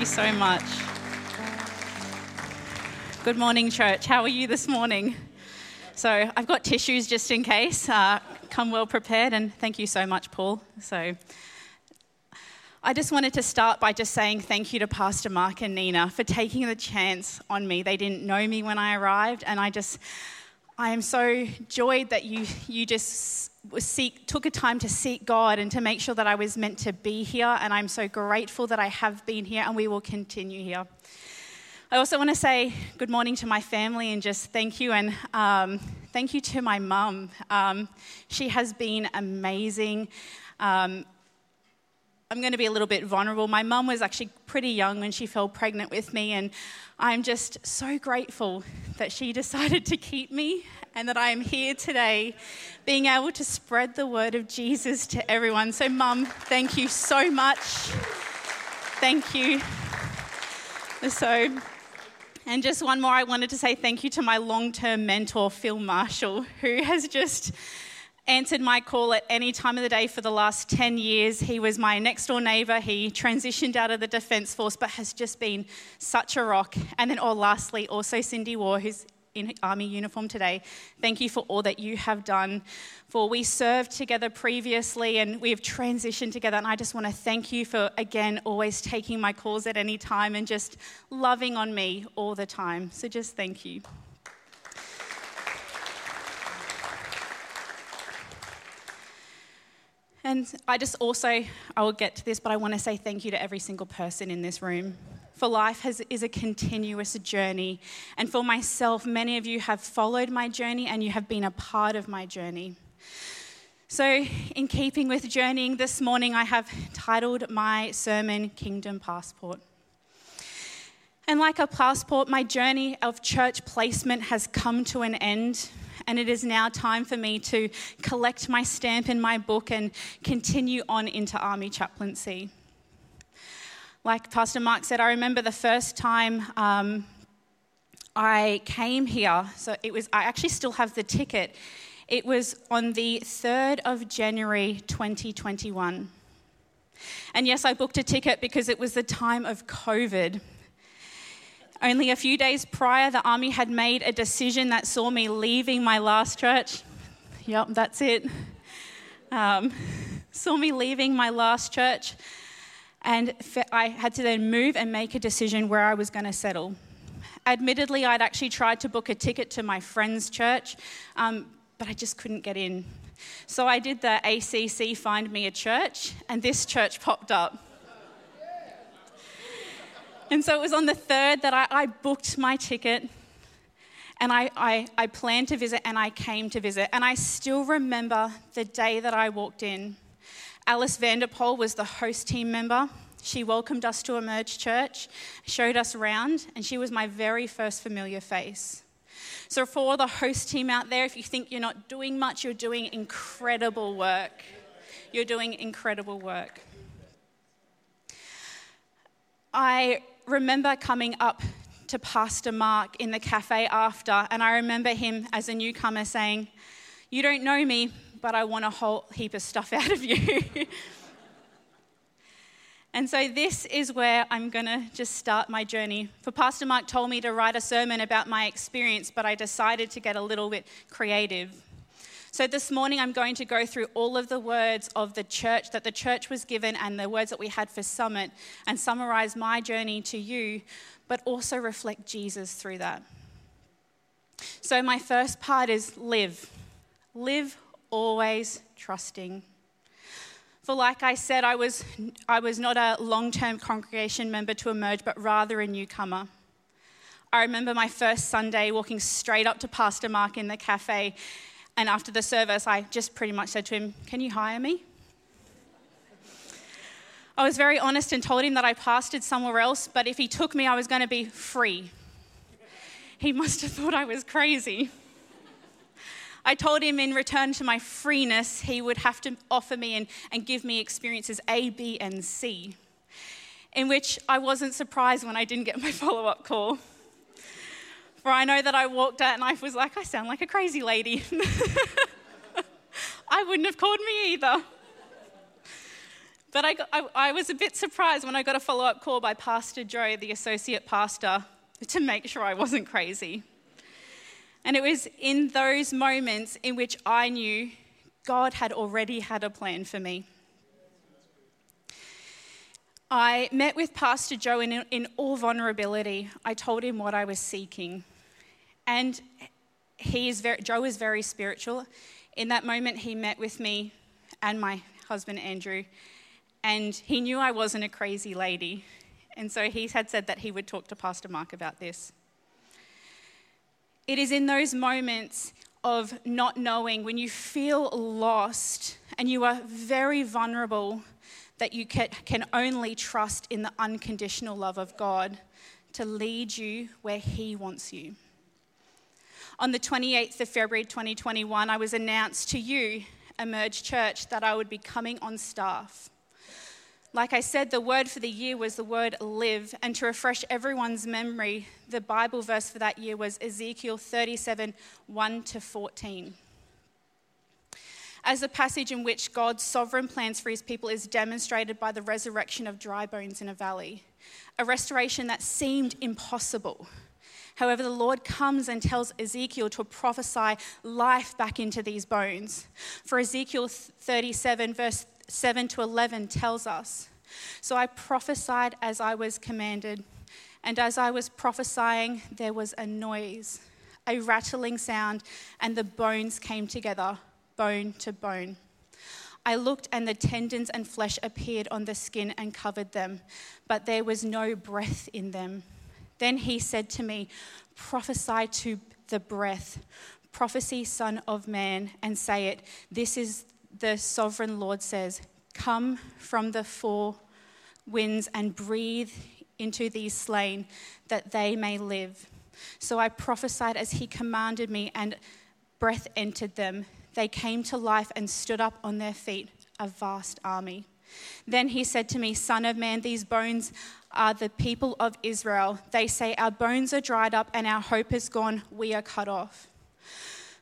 you so much. Good morning, church. How are you this morning? So, I've got tissues just in case. Uh, come well prepared, and thank you so much, Paul. So, I just wanted to start by just saying thank you to Pastor Mark and Nina for taking the chance on me. They didn't know me when I arrived, and I just, I am so joyed that you, you just seek, took a time to seek God and to make sure that I was meant to be here. And I'm so grateful that I have been here, and we will continue here. I also want to say good morning to my family and just thank you and um, thank you to my mum. Um, she has been amazing. Um, I'm going to be a little bit vulnerable. My mum was actually pretty young when she fell pregnant with me, and I'm just so grateful that she decided to keep me and that I am here today being able to spread the word of Jesus to everyone. So, mum, thank you so much. Thank you. So, and just one more, I wanted to say thank you to my long term mentor, Phil Marshall, who has just answered my call at any time of the day for the last 10 years. He was my next door neighbour. He transitioned out of the Defence Force, but has just been such a rock. And then, oh, lastly, also Cindy War, who's in army uniform today. Thank you for all that you have done. For we served together previously and we have transitioned together. And I just want to thank you for, again, always taking my calls at any time and just loving on me all the time. So just thank you. And I just also, I will get to this, but I want to say thank you to every single person in this room. For life has, is a continuous journey. And for myself, many of you have followed my journey and you have been a part of my journey. So, in keeping with journeying this morning, I have titled my sermon Kingdom Passport. And like a passport, my journey of church placement has come to an end and it is now time for me to collect my stamp in my book and continue on into Army chaplaincy. Like Pastor Mark said, I remember the first time um, I came here, so it was, I actually still have the ticket. It was on the 3rd of January 2021. And yes, I booked a ticket because it was the time of COVID. Only a few days prior, the army had made a decision that saw me leaving my last church. Yep, that's it. Um, saw me leaving my last church, and I had to then move and make a decision where I was going to settle. Admittedly, I'd actually tried to book a ticket to my friend's church, um, but I just couldn't get in. So I did the ACC Find Me a Church, and this church popped up. And so it was on the third that I, I booked my ticket and I, I, I, planned to visit and I came to visit. And I still remember the day that I walked in. Alice Vanderpool was the host team member. She welcomed us to Emerge Church, showed us around, and she was my very first familiar face. So, for the host team out there, if you think you're not doing much, you're doing incredible work. You're doing incredible work. I remember coming up to Pastor Mark in the cafe after, and I remember him as a newcomer saying, You don't know me, but I want a whole heap of stuff out of you. and so, this is where I'm going to just start my journey. For Pastor Mark told me to write a sermon about my experience, but I decided to get a little bit creative. So this morning I'm going to go through all of the words of the church that the church was given and the words that we had for Summit and summarize my journey to you, but also reflect Jesus through that. So my first part is live. Live always trusting. For like I said, I was, I was not a long term congregation member to emerge, but rather a newcomer. I remember my first Sunday walking straight up to Pastor Mark in the cafe and after the service, I just pretty much said to him, Can you hire me? I was very honest and told him that I pastored somewhere else, but if he took me, I was going to be free. He must have thought I was crazy. I told him in return to my freeness, he would have to offer me and, and give me experiences A, B, and C, in which I wasn't surprised when I didn't get my follow up call. For I know that I walked out and I was like, I sound like a crazy lady. I wouldn't have called me either. But I, I, I was a bit surprised when I got a follow up call by Pastor Joe, the associate pastor, to make sure I wasn't crazy. And it was in those moments in which I knew God had already had a plan for me. I met with Pastor Joe in, in all vulnerability. I told him what I was seeking. And he is very, Joe is very spiritual. In that moment, he met with me and my husband, Andrew, and he knew I wasn't a crazy lady. And so he had said that he would talk to Pastor Mark about this. It is in those moments of not knowing, when you feel lost and you are very vulnerable, that you can only trust in the unconditional love of God to lead you where He wants you. On the 28th of February 2021, I was announced to you, Emerge Church, that I would be coming on staff. Like I said, the word for the year was the word live. And to refresh everyone's memory, the Bible verse for that year was Ezekiel 37 1 to 14 as a passage in which God's sovereign plans for his people is demonstrated by the resurrection of dry bones in a valley, a restoration that seemed impossible. However, the Lord comes and tells Ezekiel to prophesy life back into these bones. For Ezekiel 37, verse 7 to 11, tells us So I prophesied as I was commanded, and as I was prophesying, there was a noise, a rattling sound, and the bones came together bone to bone. I looked, and the tendons and flesh appeared on the skin and covered them, but there was no breath in them. Then he said to me, Prophesy to the breath, prophecy, Son of Man, and say it. This is the sovereign Lord says, Come from the four winds and breathe into these slain, that they may live. So I prophesied as he commanded me, and breath entered them they came to life and stood up on their feet, a vast army. Then he said to me, Son of man, these bones are the people of Israel. They say, Our bones are dried up and our hope is gone. We are cut off.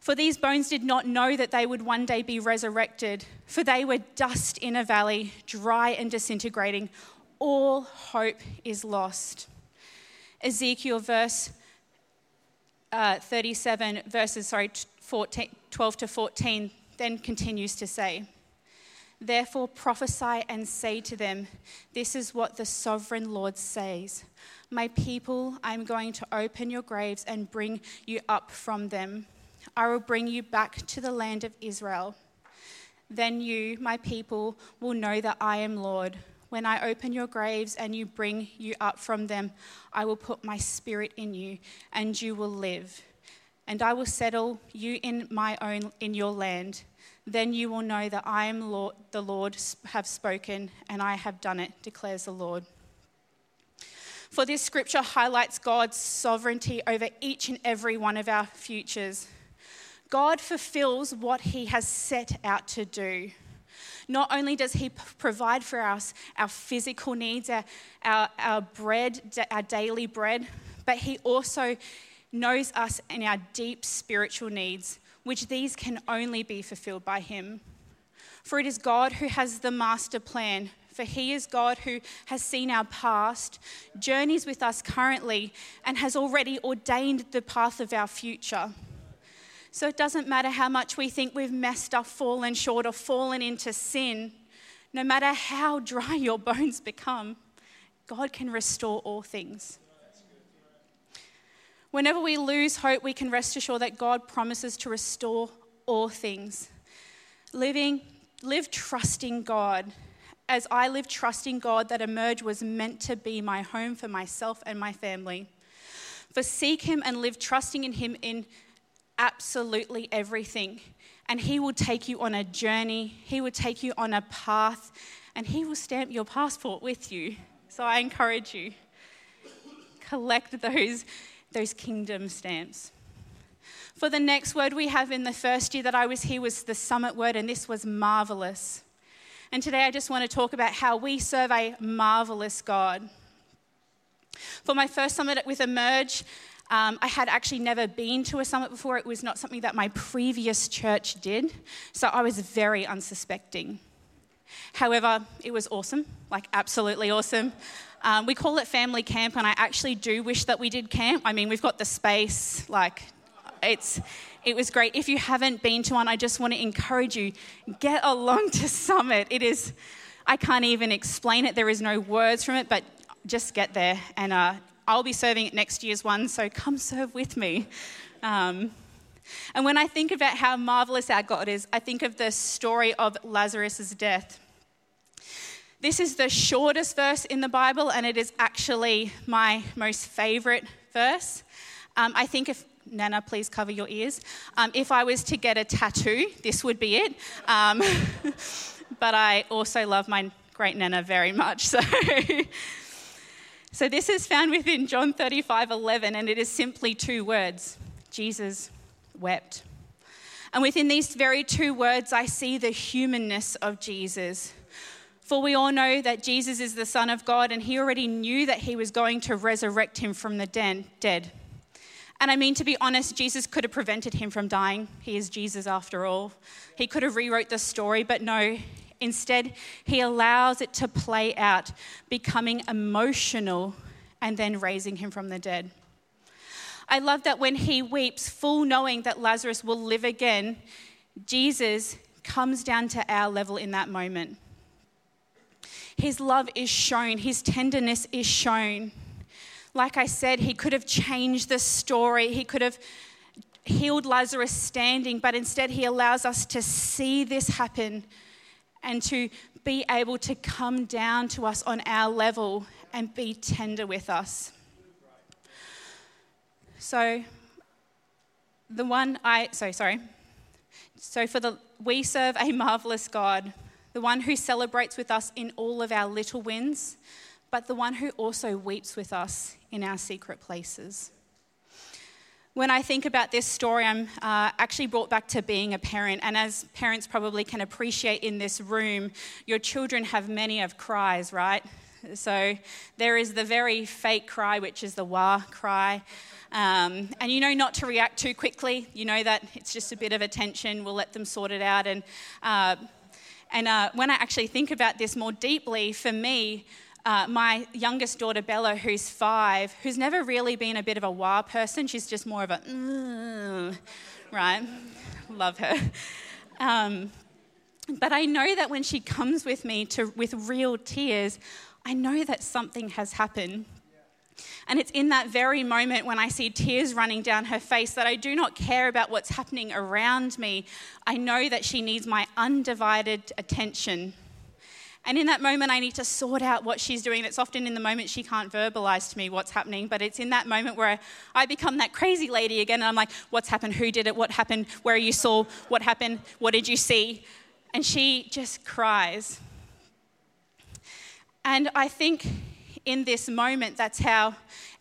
For these bones did not know that they would one day be resurrected, for they were dust in a valley, dry and disintegrating. All hope is lost. Ezekiel verse uh, 37, verses, sorry, 14, 12 to 14 then continues to say, Therefore prophesy and say to them, This is what the sovereign Lord says. My people, I am going to open your graves and bring you up from them. I will bring you back to the land of Israel. Then you, my people, will know that I am Lord. When I open your graves and you bring you up from them, I will put my spirit in you, and you will live and I will settle you in my own in your land. Then you will know that I am Lord, the Lord have spoken and I have done it, declares the Lord. For this scripture highlights God's sovereignty over each and every one of our futures. God fulfills what he has set out to do. Not only does he provide for us our physical needs, our, our, our bread, our daily bread, but he also knows us and our deep spiritual needs, which these can only be fulfilled by Him. For it is God who has the master plan, for He is God who has seen our past, journeys with us currently, and has already ordained the path of our future. So it doesn't matter how much we think we've messed up, fallen short, or fallen into sin, no matter how dry your bones become, God can restore all things. Whenever we lose hope, we can rest assured that God promises to restore all things. Living, live trusting God. As I live trusting God, that Emerge was meant to be my home for myself and my family. For seek Him and live trusting in Him in absolutely everything. And He will take you on a journey, He will take you on a path, and He will stamp your passport with you. So I encourage you collect those those kingdom stamps. For the next word we have in the first year that I was here was the summit word, and this was marvelous. And today I just want to talk about how we serve a marvelous God. For my first summit with Emerge, um, I had actually never been to a summit before. It was not something that my previous church did. So I was very unsuspecting. However, it was awesome, like absolutely awesome. Um, we call it family camp, and I actually do wish that we did camp. I mean, we've got the space, like, it's it was great. If you haven't been to one, I just want to encourage you get along to Summit. It is, I can't even explain it. There is no words from it, but just get there. And uh, I'll be serving at next year's one, so come serve with me. Um, and when I think about how marvelous our God is, I think of the story of Lazarus' death. This is the shortest verse in the Bible, and it is actually my most favorite verse. Um, I think if Nana, please cover your ears. Um, if I was to get a tattoo, this would be it. Um, but I also love my great Nana very much. So, so this is found within John 35 11, and it is simply two words Jesus wept. And within these very two words, I see the humanness of Jesus. For we all know that Jesus is the Son of God, and he already knew that he was going to resurrect him from the dead. And I mean, to be honest, Jesus could have prevented him from dying. He is Jesus after all. He could have rewrote the story, but no. Instead, he allows it to play out, becoming emotional and then raising him from the dead. I love that when he weeps, full knowing that Lazarus will live again, Jesus comes down to our level in that moment. His love is shown, His tenderness is shown. Like I said, He could have changed the story, He could have healed Lazarus standing, but instead He allows us to see this happen and to be able to come down to us on our level and be tender with us. So, the one I, so sorry. So, for the, we serve a marvelous God the one who celebrates with us in all of our little wins, but the one who also weeps with us in our secret places. When I think about this story, I'm uh, actually brought back to being a parent. And as parents probably can appreciate in this room, your children have many of cries, right? So there is the very fake cry, which is the wah cry. Um, and you know not to react too quickly. You know that it's just a bit of attention. We'll let them sort it out. And uh, and uh, when I actually think about this more deeply, for me, uh, my youngest daughter Bella, who's five, who's never really been a bit of a wah person, she's just more of a, mm, right? Love her. Um, but I know that when she comes with me to, with real tears, I know that something has happened. And it's in that very moment when I see tears running down her face that I do not care about what's happening around me. I know that she needs my undivided attention. And in that moment, I need to sort out what she's doing. It's often in the moment she can't verbalize to me what's happening, but it's in that moment where I become that crazy lady again. And I'm like, what's happened? Who did it? What happened? Where you saw? What happened? What did you see? And she just cries. And I think in this moment, that's how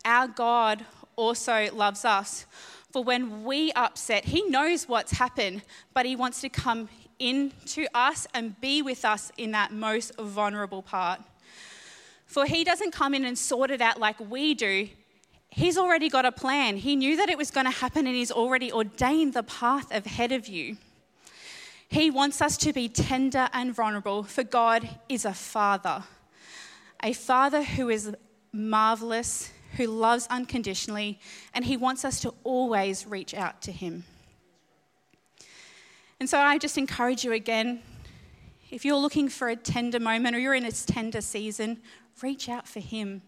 our God also loves us. For when we upset, He knows what's happened, but He wants to come into us and be with us in that most vulnerable part. For He doesn't come in and sort it out like we do. He's already got a plan. He knew that it was going to happen and He's already ordained the path ahead of you. He wants us to be tender and vulnerable, for God is a father a father who is marvelous, who loves unconditionally, and he wants us to always reach out to him. And so I just encourage you again if you're looking for a tender moment or you're in a tender season, reach out for him.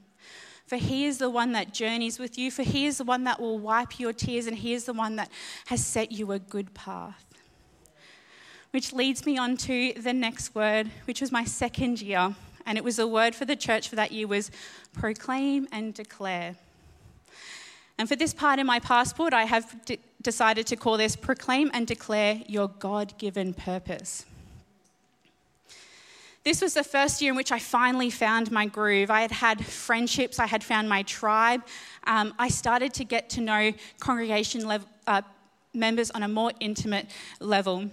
For he is the one that journeys with you, for he is the one that will wipe your tears, and he is the one that has set you a good path. Which leads me on to the next word, which was my second year and it was the word for the church for that year was proclaim and declare. And for this part in my passport, I have decided to call this proclaim and declare your God given purpose. This was the first year in which I finally found my groove. I had had friendships, I had found my tribe. Um, I started to get to know congregation lev- uh, members on a more intimate level.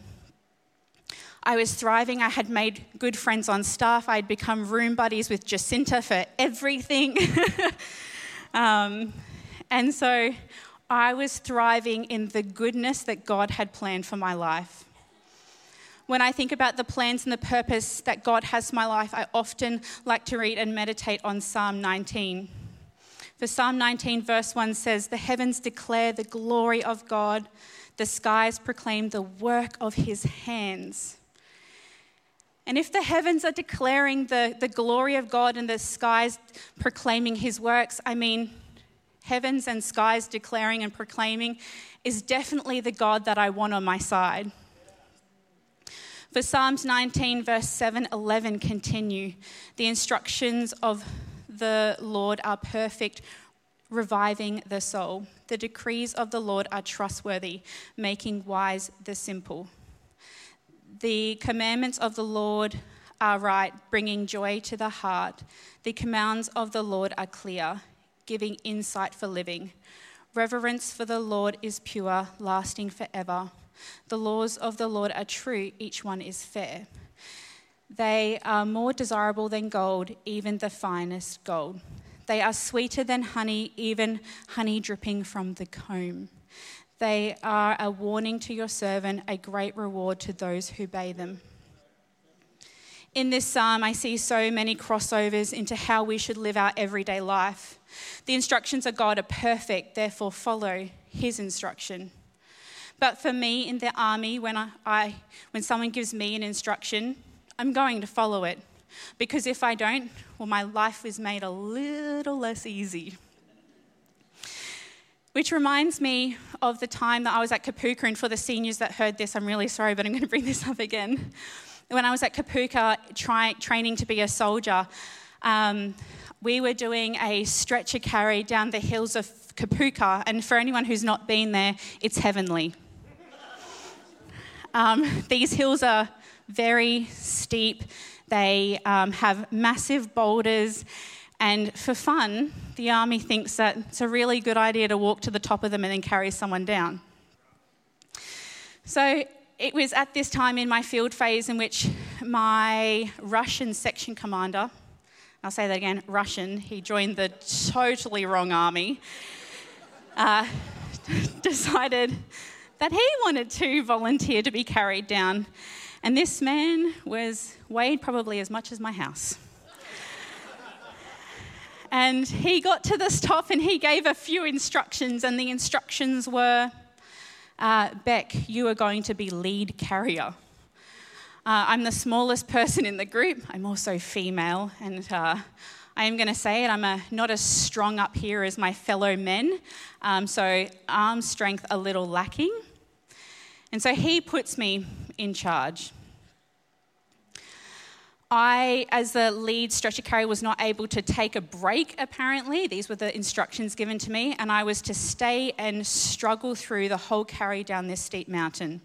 I was thriving. I had made good friends on staff. I'd become room buddies with Jacinta for everything. um, and so I was thriving in the goodness that God had planned for my life. When I think about the plans and the purpose that God has for my life, I often like to read and meditate on Psalm 19. For Psalm 19, verse 1 says, The heavens declare the glory of God, the skies proclaim the work of his hands. And if the heavens are declaring the, the glory of God and the skies proclaiming his works, I mean, heavens and skies declaring and proclaiming is definitely the God that I want on my side. For Psalms 19, verse 7 11 continue. The instructions of the Lord are perfect, reviving the soul. The decrees of the Lord are trustworthy, making wise the simple. The commandments of the Lord are right, bringing joy to the heart. The commands of the Lord are clear, giving insight for living. Reverence for the Lord is pure, lasting forever. The laws of the Lord are true, each one is fair. They are more desirable than gold, even the finest gold. They are sweeter than honey, even honey dripping from the comb. They are a warning to your servant, a great reward to those who obey them. In this psalm, I see so many crossovers into how we should live our everyday life. The instructions of God are perfect, therefore, follow His instruction. But for me in the army, when, I, I, when someone gives me an instruction, I'm going to follow it. Because if I don't, well, my life is made a little less easy. Which reminds me of the time that I was at Kapooka, and for the seniors that heard this, I'm really sorry, but I'm going to bring this up again. When I was at Kapooka try, training to be a soldier, um, we were doing a stretcher carry down the hills of Kapooka, and for anyone who's not been there, it's heavenly. Um, these hills are very steep, they um, have massive boulders, and for fun, the army thinks that it's a really good idea to walk to the top of them and then carry someone down. So it was at this time in my field phase in which my Russian section commander, I'll say that again, Russian, he joined the totally wrong army, uh, decided that he wanted to volunteer to be carried down. And this man was weighed probably as much as my house. And he got to this top and he gave a few instructions, and the instructions were uh, Bec, you are going to be lead carrier. Uh, I'm the smallest person in the group. I'm also female, and uh, I am going to say it, I'm a, not as strong up here as my fellow men, um, so arm strength a little lacking. And so he puts me in charge. I, as the lead stretcher carrier, was not able to take a break, apparently. These were the instructions given to me, and I was to stay and struggle through the whole carry down this steep mountain.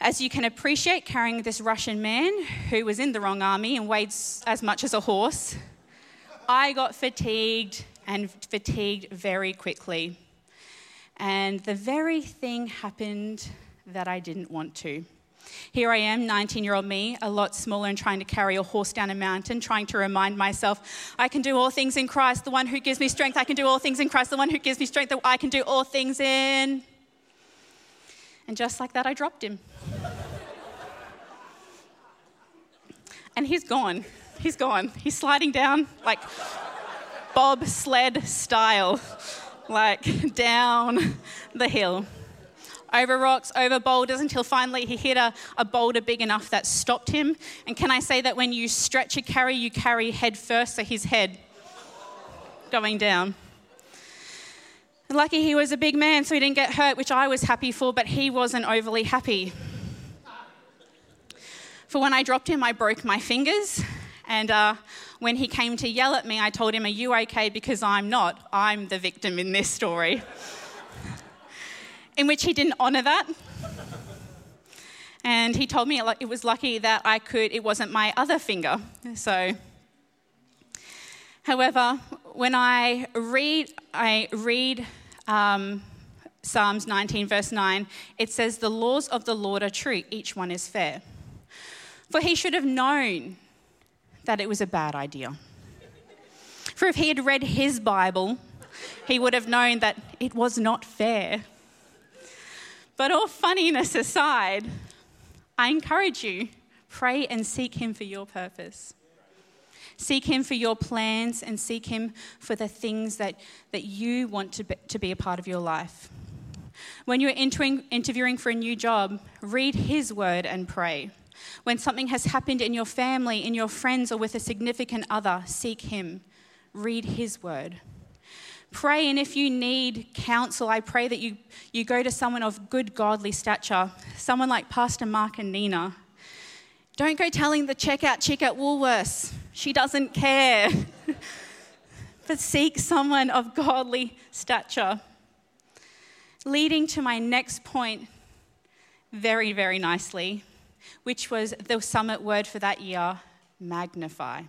As you can appreciate, carrying this Russian man who was in the wrong army and weighed as much as a horse, I got fatigued and fatigued very quickly. And the very thing happened that I didn't want to. Here I am, 19 year old me, a lot smaller and trying to carry a horse down a mountain, trying to remind myself, I can do all things in Christ, the one who gives me strength. I can do all things in Christ, the one who gives me strength. I can do all things in. And just like that, I dropped him. and he's gone. He's gone. He's sliding down like Bob sled style, like down the hill over rocks, over boulders, until finally he hit a, a boulder big enough that stopped him. And can I say that when you stretch a carry, you carry head first, so his head going down. Lucky he was a big man, so he didn't get hurt, which I was happy for, but he wasn't overly happy. For when I dropped him, I broke my fingers. And uh, when he came to yell at me, I told him, Are you okay? Because I'm not. I'm the victim in this story in which he didn't honour that. And he told me it was lucky that I could, it wasn't my other finger. So, however, when I read, I read um, Psalms 19, verse 9, it says, The laws of the Lord are true, each one is fair. For he should have known that it was a bad idea. For if he had read his Bible, he would have known that it was not fair. But all funniness aside, I encourage you, pray and seek Him for your purpose. Seek Him for your plans and seek Him for the things that, that you want to be, to be a part of your life. When you're entering, interviewing for a new job, read His word and pray. When something has happened in your family, in your friends, or with a significant other, seek Him. Read His word. Pray, and if you need counsel, I pray that you, you go to someone of good godly stature, someone like Pastor Mark and Nina. Don't go telling the checkout chick at Woolworths. She doesn't care. but seek someone of godly stature. Leading to my next point very, very nicely, which was the summit word for that year magnify.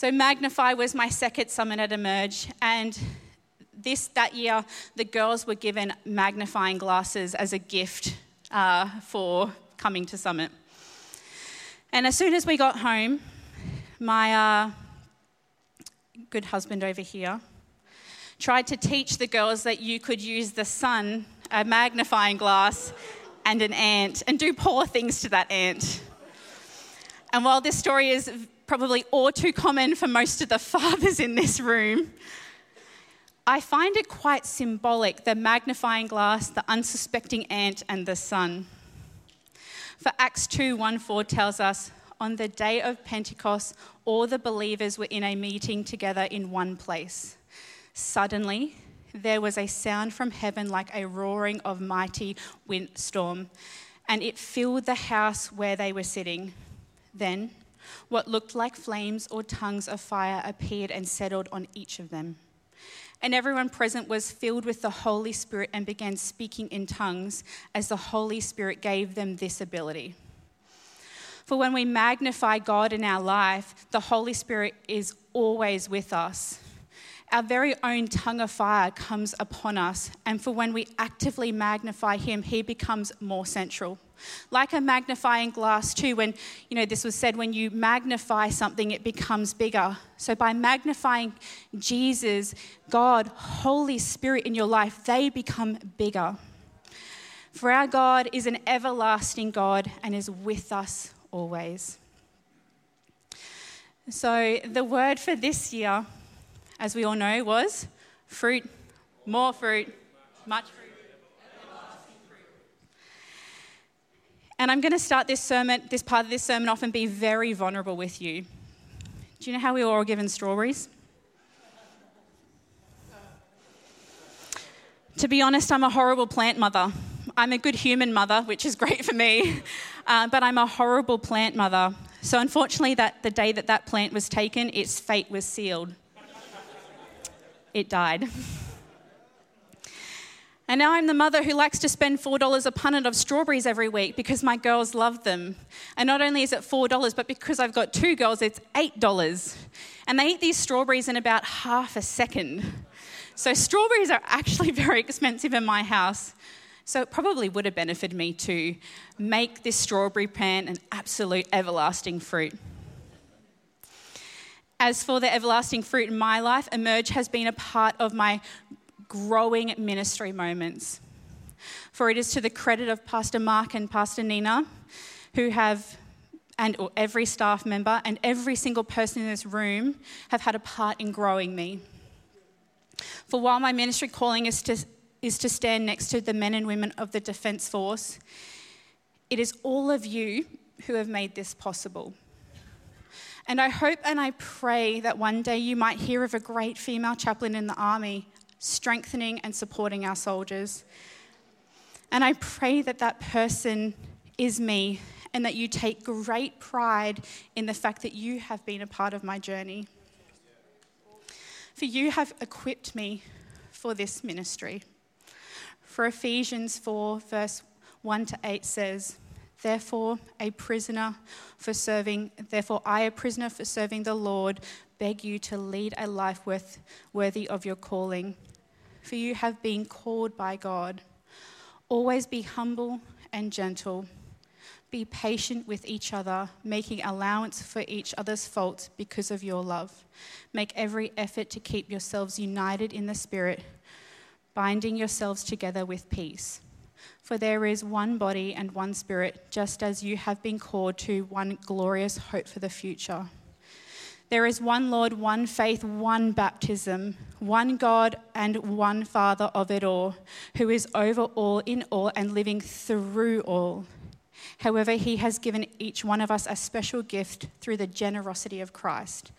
So, Magnify was my second summit at Emerge, and this that year the girls were given magnifying glasses as a gift uh, for coming to Summit. And as soon as we got home, my uh, good husband over here tried to teach the girls that you could use the sun, a magnifying glass, and an ant, and do poor things to that ant. And while this story is probably all too common for most of the fathers in this room, I find it quite symbolic the magnifying glass, the unsuspecting ant, and the sun. For Acts 2 1 4 tells us, on the day of Pentecost, all the believers were in a meeting together in one place. Suddenly, there was a sound from heaven like a roaring of mighty windstorm, and it filled the house where they were sitting. Then, what looked like flames or tongues of fire appeared and settled on each of them. And everyone present was filled with the Holy Spirit and began speaking in tongues as the Holy Spirit gave them this ability. For when we magnify God in our life, the Holy Spirit is always with us. Our very own tongue of fire comes upon us, and for when we actively magnify Him, He becomes more central. Like a magnifying glass, too, when, you know, this was said, when you magnify something, it becomes bigger. So by magnifying Jesus, God, Holy Spirit in your life, they become bigger. For our God is an everlasting God and is with us always. So the word for this year, as we all know, was fruit, more fruit, much fruit. And I'm going to start this sermon, this part of this sermon off and be very vulnerable with you. Do you know how we were all given strawberries? To be honest, I'm a horrible plant mother. I'm a good human mother, which is great for me, uh, but I'm a horrible plant mother. So, unfortunately, that the day that that plant was taken, its fate was sealed. It died. And now I'm the mother who likes to spend $4 a punnet of strawberries every week because my girls love them. And not only is it $4, but because I've got two girls, it's $8. And they eat these strawberries in about half a second. So strawberries are actually very expensive in my house. So it probably would have benefited me to make this strawberry plant an absolute everlasting fruit. As for the everlasting fruit in my life, Emerge has been a part of my growing ministry moments. For it is to the credit of Pastor Mark and Pastor Nina, who have, and or every staff member and every single person in this room have had a part in growing me. For while my ministry calling is to, is to stand next to the men and women of the Defence Force, it is all of you who have made this possible. And I hope and I pray that one day you might hear of a great female chaplain in the army strengthening and supporting our soldiers. And I pray that that person is me and that you take great pride in the fact that you have been a part of my journey. For you have equipped me for this ministry. For Ephesians 4, verse 1 to 8 says, Therefore, a prisoner for serving, therefore, I, a prisoner for serving the Lord, beg you to lead a life worth, worthy of your calling for you have been called by God. Always be humble and gentle. Be patient with each other, making allowance for each other's faults because of your love. Make every effort to keep yourselves united in the Spirit, binding yourselves together with peace. For there is one body and one spirit, just as you have been called to one glorious hope for the future. There is one Lord, one faith, one baptism, one God and one Father of it all, who is over all, in all, and living through all. However, he has given each one of us a special gift through the generosity of Christ.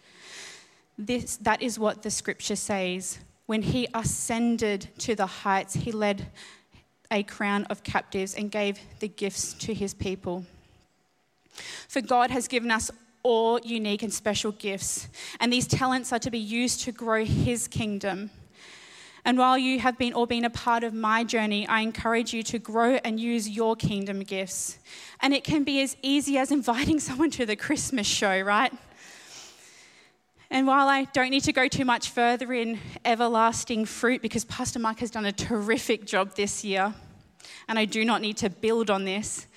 This, that is what the scripture says. When he ascended to the heights, he led a crown of captives and gave the gifts to his people. For God has given us all unique and special gifts, and these talents are to be used to grow his kingdom. And while you have been all been a part of my journey, I encourage you to grow and use your kingdom gifts. And it can be as easy as inviting someone to the Christmas show, right? And while I don't need to go too much further in everlasting fruit, because Pastor Mark has done a terrific job this year, and I do not need to build on this,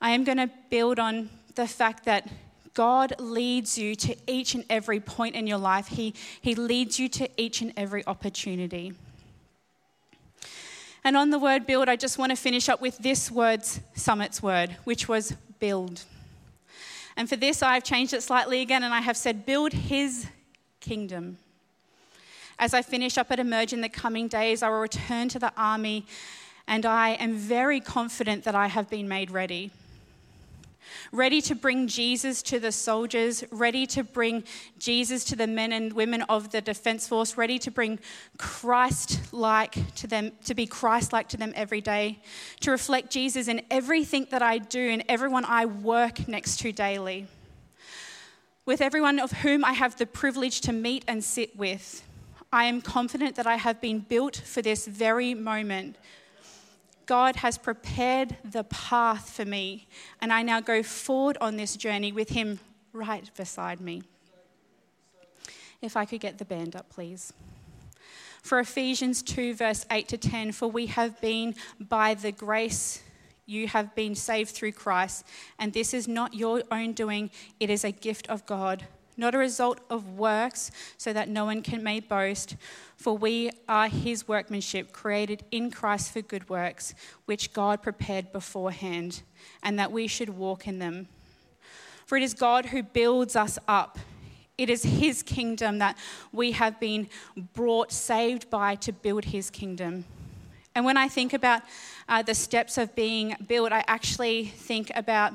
I am going to build on the fact that God leads you to each and every point in your life. He, he leads you to each and every opportunity. And on the word build, I just want to finish up with this word's summit's word, which was build. And for this, I've changed it slightly again and I have said, build his kingdom. As I finish up at Emerge in the coming days, I will return to the army and I am very confident that I have been made ready ready to bring Jesus to the soldiers, ready to bring Jesus to the men and women of the Defense Force, ready to bring Christ like to them, to be Christ like to them every day, to reflect Jesus in everything that I do and everyone I work next to daily. With everyone of whom I have the privilege to meet and sit with, I am confident that I have been built for this very moment God has prepared the path for me, and I now go forward on this journey with Him right beside me. If I could get the band up, please. For Ephesians 2, verse 8 to 10, for we have been by the grace you have been saved through Christ, and this is not your own doing, it is a gift of God not a result of works, so that no one can may boast. For we are his workmanship, created in Christ for good works, which God prepared beforehand, and that we should walk in them. For it is God who builds us up. It is his kingdom that we have been brought, saved by, to build his kingdom. And when I think about uh, the steps of being built, I actually think about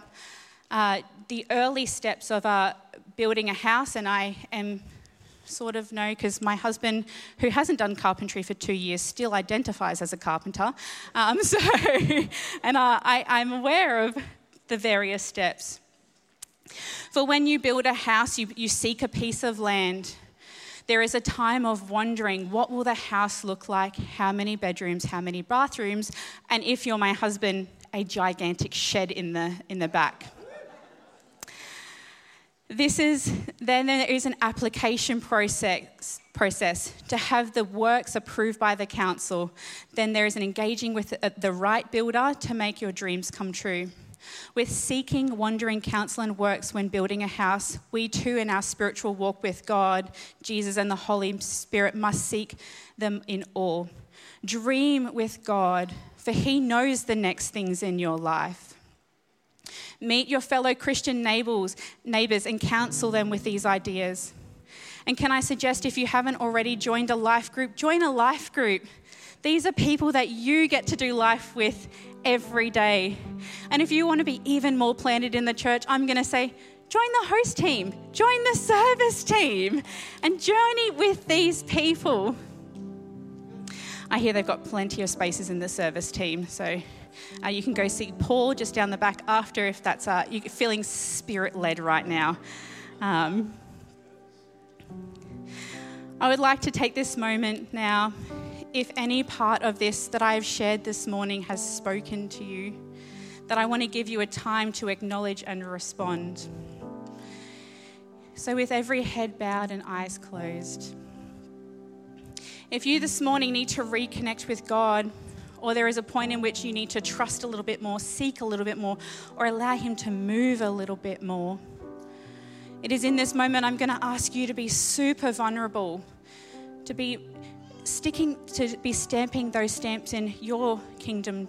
uh, the early steps of uh, building a house, and I am sort of know because my husband, who hasn't done carpentry for two years, still identifies as a carpenter. Um, so, and I, I'm aware of the various steps. For when you build a house, you, you seek a piece of land. There is a time of wondering what will the house look like, how many bedrooms, how many bathrooms, and if you're my husband, a gigantic shed in the, in the back. This is, then there is an application process, process to have the works approved by the council. Then there is an engaging with uh, the right builder to make your dreams come true. With seeking, wandering counsel and works when building a house, we too, in our spiritual walk with God, Jesus, and the Holy Spirit, must seek them in all. Dream with God, for He knows the next things in your life. Meet your fellow Christian neighbors, neighbors and counsel them with these ideas. And can I suggest if you haven't already joined a life group, join a life group. These are people that you get to do life with every day. And if you want to be even more planted in the church, I'm going to say, join the host team, join the service team, and journey with these people. I hear they've got plenty of spaces in the service team, so uh, you can go see Paul just down the back after if that's uh, you're feeling spirit led right now. Um, I would like to take this moment now. If any part of this that I have shared this morning has spoken to you, that I want to give you a time to acknowledge and respond. So, with every head bowed and eyes closed, if you this morning need to reconnect with God, or there is a point in which you need to trust a little bit more, seek a little bit more, or allow Him to move a little bit more. It is in this moment I'm going to ask you to be super vulnerable, to be sticking, to be stamping those stamps in your kingdom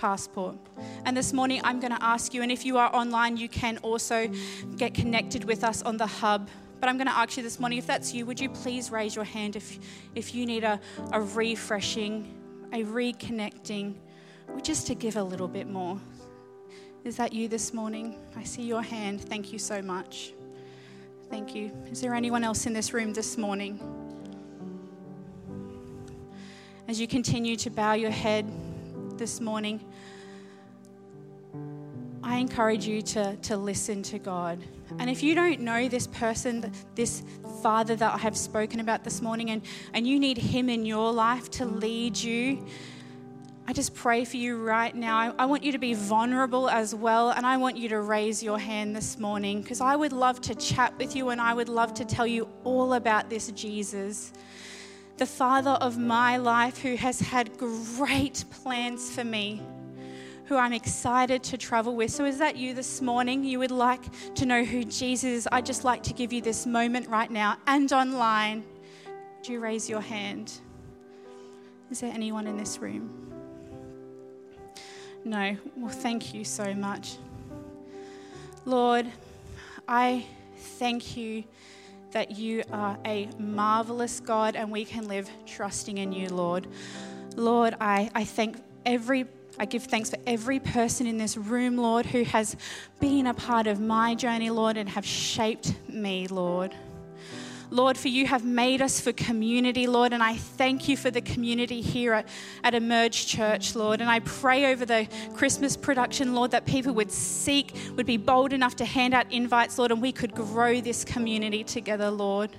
passport. And this morning, I'm going to ask you, and if you are online, you can also get connected with us on the hub. But I'm going to ask you this morning if that's you, would you please raise your hand if, if you need a, a refreshing, a reconnecting, just to give a little bit more? Is that you this morning? I see your hand. Thank you so much. Thank you. Is there anyone else in this room this morning? As you continue to bow your head this morning, I encourage you to, to listen to God. And if you don't know this person, this Father that I have spoken about this morning, and, and you need Him in your life to lead you, I just pray for you right now. I, I want you to be vulnerable as well, and I want you to raise your hand this morning because I would love to chat with you and I would love to tell you all about this Jesus the Father of my life who has had great plans for me who I'm excited to travel with. So, is that you this morning? You would like to know who Jesus is? I'd just like to give you this moment right now and online. Do you raise your hand? Is there anyone in this room? No. Well, thank you so much. Lord, I thank you that you are a marvelous God and we can live trusting in you, Lord. Lord, I, I thank every I give thanks for every person in this room, Lord, who has been a part of my journey, Lord, and have shaped me, Lord. Lord, for you have made us for community, Lord, and I thank you for the community here at, at Emerge Church, Lord. And I pray over the Christmas production, Lord, that people would seek, would be bold enough to hand out invites, Lord, and we could grow this community together, Lord.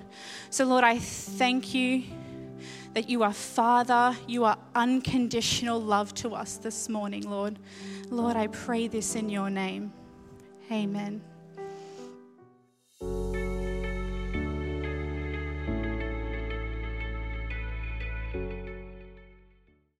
So, Lord, I thank you that you are Father, you are unconditional love to us this morning, Lord. Lord, I pray this in your name. Amen.